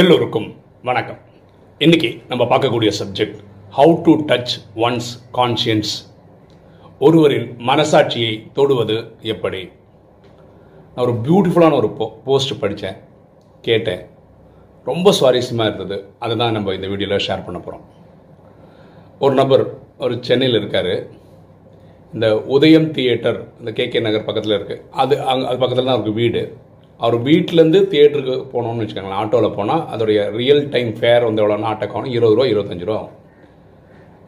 எல்லோருக்கும் வணக்கம். இன்னைக்கு நம்ம பார்க்கக்கூடிய subject how to touch one's conscience ஒருவரின் மனசாட்சியை தொடுவது எப்படி? நான் ஒரு பியூட்டிஃபுல்லான ஒரு போ போஸ்ட் படித்தேன் கேட்டேன். ரொம்ப சுவாரஸ்யமாக இருந்தது. அதை தான் நம்ம இந்த வீடியோவில் ஷேர் பண்ண போகிறோம் ஒரு நபர் ஒரு சென்னையில் இருக்கார். இந்த உதயம் தியேட்டர் இந்த கேகே நகர் பக்கத்தில் இருக்குது அது அங்கே அது பக்கத்தில் தான் அவருக்கு வீடு. அவர் வீட்டிலேருந்து தியேட்டருக்கு போனோம்னு வச்சுக்கோங்களேன். ஆட்டோவில் போனால் அதோடைய ரியல் டைம் ஃபேர் வந்து எவ்வளோனா ஆட்டோக்கான இருபது ரூபா இருபத்தஞ்சு ரூபா. ஆகும்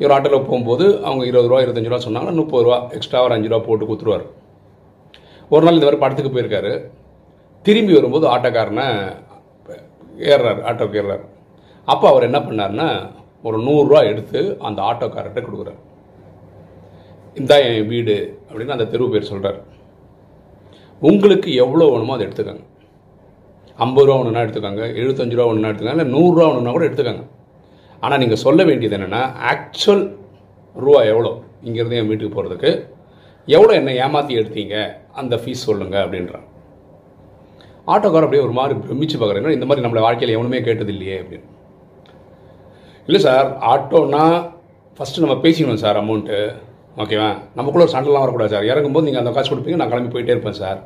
இவர் ஆட்டோவில் போகும்போது அவங்க இருபது ரூபா இருபத்தஞ்சு ரூபா சொன்னாங்கன்னா முப்பது ரூபா எக்ஸ்ட்ரா ஒரு அஞ்சு ரூபா போட்டு கொடுத்துருவார். ஒரு நாள் இந்த மாதிரி படத்துக்கு போயிருக்காரு. திரும்பி வரும்போது ஆட்டோக்காரனை ஏறுறாரு ஆட்டோக்கு ஏறுறாரு. அப்போ அவர் என்ன பண்ணாருன்னா ஒரு நூறுரூவா எடுத்து அந்த ஆட்டோக்காரர்கிட்ட கொடுக்குறாரு. இந்தா என் வீடு அப்படின்னு அந்த தெருவு பேர் சொல்கிறார் உங்களுக்கு எவ்வளோ வேணுமோ அதை எடுத்துக்கோங்க. ஐம்பது ரூபா ஒன்றுனா எடுத்துக்கோங்க எழுபத்தஞ்சு ரூபா ஒன்றுனா எடுத்துக்கோங்க இல்லை நூறுரூவா ஒன்றுனா கூட எடுத்துக்கோங்க. ஆனால் நீங்கள் சொல்ல வேண்டியது என்னென்னா ஆக்சுவல் ரூபா எவ்வளோ இங்கேருந்து என் வீட்டுக்கு போகிறதுக்கு எவ்வளோ என்ன ஏமாற்றி எடுத்தீங்க அந்த ஃபீஸ் சொல்லுங்கள் அப்படின்றான். ஆட்டோக்காரர் அப்படியே ஒரு மாதிரி பிரமிச்சு பார்க்குறேன் இந்த மாதிரி நம்மளை வாழ்க்கையில் எவனுமே கேட்டது இல்லையே அப்படின்னு. இல்லை சார் ஆட்டோன்னா ஃபஸ்ட்டு நம்ம பேசிக்கணும் சார் அமௌண்ட்டு ஓகேவா? நமக்குள்ள ஒரு சண்டைலாம் வரக்கூடாது சார். இறங்கும்போது நீங்கள் அந்த காசு கொடுப்பீங்க நான் கிளம்பி போயிட்டே இருப்பேன் சார்.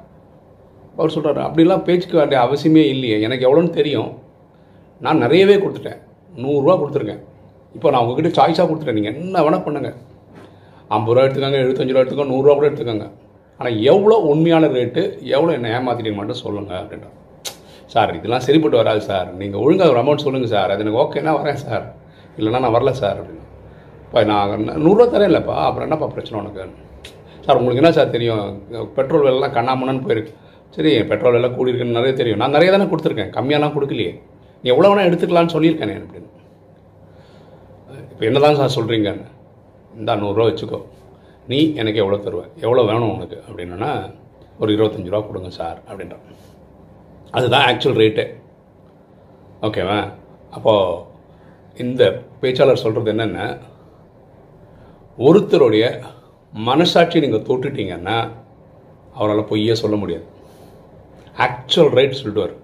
அவர் சொல்கிறாரு அப்படிலாம் பேச்சுக்கு வேண்டிய அவசியமே இல்லையே. எனக்கு எவ்வளோன்னு தெரியும். நான் நிறையவே கொடுத்துட்டேன். நூறுரூவா கொடுத்துருக்கேன். இப்போ நான் உங்ககிட்ட சாய்ஸாக கொடுத்துட்டேன். நீங்கள் என்ன வேணால் பண்ணுங்கள் ஐம்பது ரூபா எடுத்துக்கோங்க எழுபத்தஞ்சு ரூபா எடுத்துக்கோங்க நூறுரூவா கூட எடுத்துக்கோங்க. ஆனால் எவ்வளோ உண்மையான ரேட்டு எவ்வளோ என்ன ஏமாத்திட்டீங்க மட்டும் சொல்லுங்கள் அப்படின்றார். சார் இதெல்லாம் சரிப்பட்டு வராது சார். நீங்கள் ஒழுங்காக ஒரு அமௌண்ட் சொல்லுங்கள் சார். அது எனக்கு ஓகேன்னா வரேன் சார். இல்லைனா நான் வரல சார் அப்படின்னு இப்போ நான் நூறுரூவா தரேன் இல்லைப்பா அப்புறம் என்னப்பா பிரச்சனை உனக்கு? சார் உங்களுக்கு என்ன சார் தெரியும்? பெட்ரோல் விலைலாம் கண்ணாமண்ணன்னு போயிருக்கு. சரி பெட்ரோல் விலை கூடியிருக்குன்னு நிறைய தெரியும். நான் நிறைய தானே கொடுத்துருக்கேன். கம்மியாலாம் கொடுக்கலையே. நீ எவ்வளோ வேணால் எடுத்துக்கலான்னு சொல்லியிருக்கேனே அப்படின்னு. இப்போ என்ன தான் சார் சொல்கிறீங்கன்னு இந்தா நூறுரூவா வச்சுக்கோ. நீ எனக்கு எவ்வளோ தருவேன் எவ்வளோ வேணும் உனக்கு? அப்படின்னா ஒரு இருபத்தஞ்சி ரூபா கொடுங்க சார் அப்படின்றான். அதுதான் ஆக்சுவல் ரேட்டே ஓகேவா அப்போது இந்த பேச்சாளர் சொல்கிறது என்னென்ன ஒருத்தருடைய மனசாட்சி நீங்கள் தொட்டுட்டீங்கன்னா அவரால் பொய்யே சொல்ல முடியாது. ஆக்சுவல் ரைட் சொல்லிடுவார்.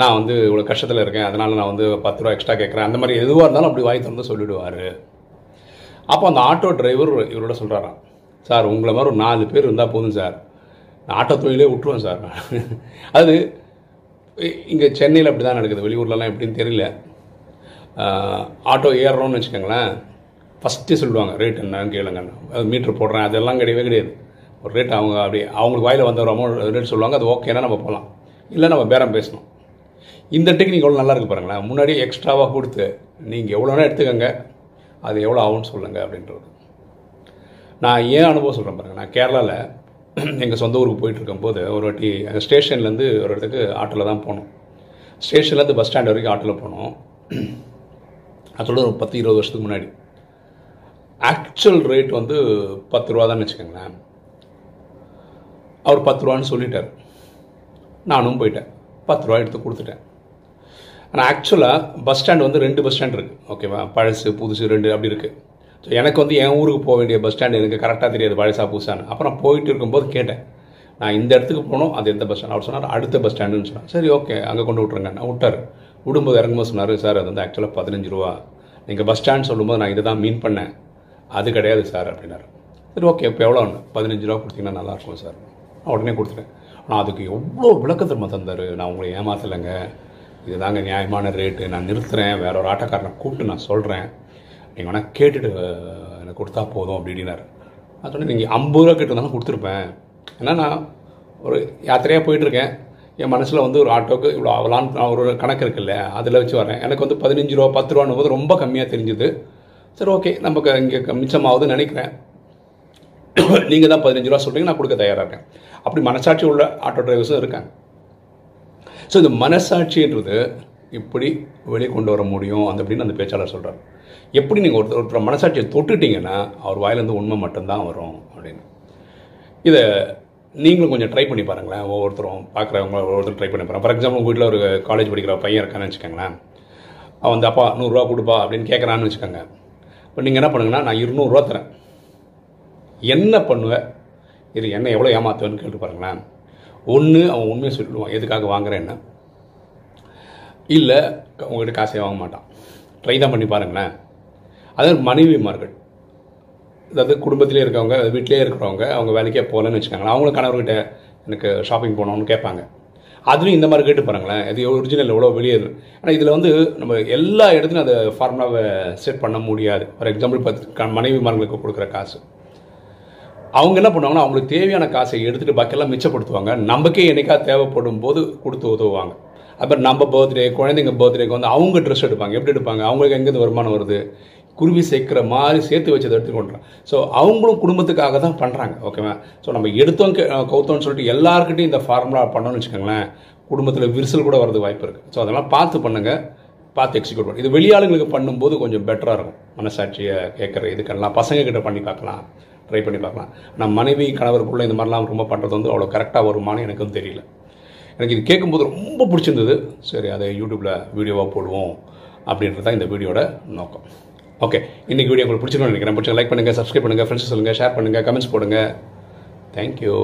நான் வந்து இவ்வளோ கஷ்டத்தில் இருக்கேன் அதனால் நான் வந்து பத்து ரூபா எக்ஸ்ட்ரா கேட்குறேன். அந்த மாதிரி எதுவாக இருந்தாலும் அப்படி வாய் திறந்து சொல்லிவிடுவார் அப்போ அந்த ஆட்டோ டிரைவர் இவரோட சொல்கிறாராம் சார் உங்களை மாதிரி ஒரு நாலு பேர் இருந்தால் போதும் சார். நான் ஆட்டோ தொழிலே விட்டுருவேன் சார். அது இங்கே சென்னையில் அப்படி தான் நடக்குது. வெளியூர்லலாம் எப்படின்னு தெரியல. ஆட்டோ ஏறுறோம்னு வச்சுக்கோங்களேன். ஃபஸ்ட்டு சொல்லுவாங்க ரேட் என்னன்னு கேளுங்க. அது மீட்ரு போடுறேன். அதெல்லாம் கிடையவே கிடையாது. ஒரு ரேட் அவங்க அப்படி அவங்களுக்கு வாயில் வந்த ஒரு அமௌண்ட் ரேட் சொல்லுவாங்க அது ஓகேனா நம்ம போகலாம் இல்லை நம்ம பேரம் பேசணும். இந்த டெக்னிக் எவ்வளோ நல்லா இருக்கு பாருங்களேன். முன்னாடியே எக்ஸ்ட்ராவாக கொடுத்து நீங்கள் எவ்வளோனா எடுத்துக்கோங்க. அது எவ்வளோ ஆகும்னு சொல்லுங்கள் அப்படின்றது. நான் ஏன் அனுபவம் சொல்கிறேன் பாருங்கள் நான் கேரளாவில் எங்கள் சொந்த ஊருக்கு போயிட்டு இருக்கும்போது ஒரு வாட்டி ஸ்டேஷன்லேருந்து ஒரு இடத்துக்கு ஆட்டோவில் தான் போனோம். ஸ்டேஷன்லேருந்து பஸ் ஸ்டாண்ட் வரைக்கும் ஆட்டோவில் போனோம். அதோட ஒரு பத்து இருபது வருஷத்துக்கு முன்னாடி. ஆக்சுவல் ரேட் வந்து பத்து ரூபா தான் வச்சுக்கோங்களேன். அவர் பத்து ரூபான்னு சொல்லிட்டார். நானும் போயிட்டேன். பத்து ரூபா எடுத்து கொடுத்துட்டேன். ஆனால் ஆக்சுவலாக பஸ் ஸ்டாண்ட் வந்து ரெண்டு பஸ் ஸ்டாண்ட் இருக்குது ஓகேவா பழசு புதுசு ரெண்டு அப்படி இருக்குது ஸோ எனக்கு வந்து என் ஊருக்கு போக வேண்டிய பஸ் ஸ்டாண்ட் எனக்கு கரெக்டாக தெரியாது பழசா புதுசான்னு. அப்புறம் போயிட்டு இருக்கும்போது கேட்டேன். நான் இந்த இடத்துக்கு போனோம் அது எந்த பஸ் ஸ்டாண்ட் அவர் சொன்னார் அடுத்த பஸ் ஸ்டாண்டுன்னு சொன்னார். சரி ஓகே அங்கே கொண்டு விட்ருங்க நான் விட்டார். விடும்போது இறங்கும்போது சொன்னார் சார் அது வந்து ஆக்சுவலாக பதினஞ்சு ரூபா. நீங்கள் பஸ் ஸ்டாண்ட் சொல்லும்போது நான் இதை தான் மீன் பண்ணேன். அது கிடையாது சார் அப்படின்னாரு. சரி ஓகே இப்போ எவ்வளோ ஒன்று பதினஞ்சு ரூபா கொடுத்தீங்கன்னா நல்லாயிருக்கும் சார். நான் உடனே கொடுத்துட்டேன். ஆனால் அதுக்கு எவ்வளோ விளக்கத்திறமை தந்தார்? நான் உங்களை ஏமாத்தலைங்க. இதுதாங்க நியாயமான ரேட்டு. நான் நிறுத்துகிறேன் வேற ஒரு ஆட்டோக்காரனை கூப்பிட்டு நான் சொல்கிறேன் நீங்கள் வேணால் கேட்டுட்டு எனக்கு கொடுத்தா போதும் அப்படின்னாரு. நான் சொன்னேன் நீங்கள் ஐம்பது ரூபா கேட்டிருந்தாலும் கொடுத்துருப்பேன். ஏன்னா நான் ஒரு யாத்திரையாக போயிட்டுருக்கேன். என் மனசில் வந்து ஒரு ஆட்டோக்கு இவ்வளோ ஆகலான்னு ஒரு கணக்கு இருக்குல்ல அதில் வச்சு வரேன் எனக்கு வந்து பதினஞ்சு ரூபா பத்து ரூபான்னு போது ரொம்ப கம்மியாக தெரிஞ்சுது. சரி ஓகே நமக்கு இங்கே மிச்சமாகுதுன்னு நினைக்கிறேன். நீங்கள் தான் பதினஞ்சு ரூபா சொல்கிறீங்க நான் கொடுக்க தயாராக இருக்கேன். அப்படி மனசாட்சி உள்ள ஆட்டோ டிரைவர்ஸும் இருக்காங்க. ஸோ இந்த மனசாட்சின்றது இப்படி வெளியே கொண்டு வர முடியும்? அந்த அப்படின்னு அந்த பேச்சாளர் சொல்கிறார் எப்படி நீங்கள் ஒருத்தர் ஒருத்தர் மனசாட்சியை தொட்டுட்டிங்கன்னா அவர் வாயிலேருந்து உண்மை மட்டும்தான் வரும் அப்படின்னு. இதை நீங்களும் கொஞ்சம் ட்ரை பண்ணி பாருங்களேன். ஒவ்வொருத்தரும் பார்க்குறவங்க ஒவ்வொருத்தரும் ட்ரை பண்ணி பாருங்கள் ஃபார் எக்ஸாம்பிள் உங்கள் வீட்டில் ஒரு காலேஜ் படிக்கிற பையன் இருக்கான்னு வச்சுக்கோங்களேன். அவன் வந்து அப்பா நூறுரூவா கொடுப்பா அப்படின்னு கேட்குறான்னு வச்சுக்கோங்க. இப்போ நீங்கள் என்ன பண்ணுங்கன்னா நான் இருநூறுவா தரேன். என்ன பண்ணுவேன் இது என்ன எவ்வளோ ஏமாத்துவேன்னு கேட்டு பாருங்களேன். ஒன்று அவன் உண்மையை சொல்லுவான் எதுக்காக வாங்குறேன்னு. இல்லை உங்கள்கிட்ட காசே வாங்க மாட்டான். ட்ரை தான் பண்ணி பாருங்களேன். அதாவது மனைவிமார்கள். அதாவது குடும்பத்திலே இருக்கவங்க வீட்டிலே இருக்கிறவங்க அவங்க வேலைக்கே போகலன்னு வச்சுக்கோங்களேன். அவங்களும் கணவர்கிட்ட எனக்கு ஷாப்பிங் போகணுன்னு கேட்பாங்க. அதுலேயும் இந்த மாதிரி கேட்டு பாருங்களேன். இது ஒரிஜினல் எவ்வளோ வெளியே ஆனால் இதில் வந்து நம்ம எல்லா இடத்துலையும் அந்த ஃபார்முலாவை செட் பண்ண முடியாது. ஃபார் எக்ஸாம்பிள் பார்த்து மனைவிமார்களுக்கு கொடுக்குற காசு. அவங்க என்ன பண்ணுவாங்கன்னா அவங்களுக்கு தேவையான காசை எடுத்துகிட்டு பாக்கியெல்லாம் மிச்சப்படுத்துவாங்க. நமக்கே என்னைக்கா தேவைப்படும் போது கொடுத்து உதவுவாங்க. அப்புறம் நம்ம பர்த்டே குழந்தைங்க பர்த்டேக்கு வந்து அவங்க ட்ரெஸ் எடுப்பாங்க. எப்படி எடுப்பாங்க? அவங்களுக்கு எங்கேருந்து வருமானம் வருது? குருவி சேர்க்குற மாதிரி சேர்த்து வச்சதை எடுத்துக்கொண்டான் ஸோ அவங்களும் குடும்பத்துக்காக தான் பண்ணுறாங்க ஓகேவா ஸோ நம்ம எடுத்தோம் கெ- கவுத்தோம்னு சொல்லிட்டு எல்லாருக்கிட்டையும் இந்த ஃபார்முலா பண்ணோம்னு வச்சுக்கோங்களேன் குடும்பத்தில் விரிசல் கூட வரது வாய்ப்பு இருக்குது ஸோ அதெல்லாம் பார்த்து பண்ணுங்கள் பார்த்து எக்ஸிக்யூட் பண்ணு. இது வெளியாளுங்களுக்கு பண்ணும்போது கொஞ்சம் பெட்டராக இருக்கும். மனசாட்சியை கேட்குற இதுக்கெல்லாம் பசங்கக்கிட்ட பண்ணி பார்க்கலாம் ட்ரை பண்ணி பார்க்கலாம். நான் மனைவி கணவருக்குள்ளே இந்த மாதிரிலாம் ரொம்ப பண்ணுறது வந்து அவ்வளோ கரெக்டாக வருமானு எனக்கும் தெரியல. எனக்கு இது கேட்கும்போது ரொம்ப பிடிச்சிருந்தது. சரி அதை யூடியூப்பில் வீடியோவாக போடுவோம் அப்படின்றது தான் இந்த வீடியோட நோக்கம். ஓகே இன்றைக்கி வீடியோ உங்களுக்கு பிடிச்சிருக்கணும்னு நினைக்கிறேன். பிடிச்ச லைக் பண்ணுங்கள் சப்ஸ்கிரைப் பண்ணுங்கள் ஃப்ரெண்ட்ஸ் சொல்லுங்கள் ஷேர் பண்ணுங்கள் கமெண்ட்ஸ் போடுங்க. தேங்க்யூ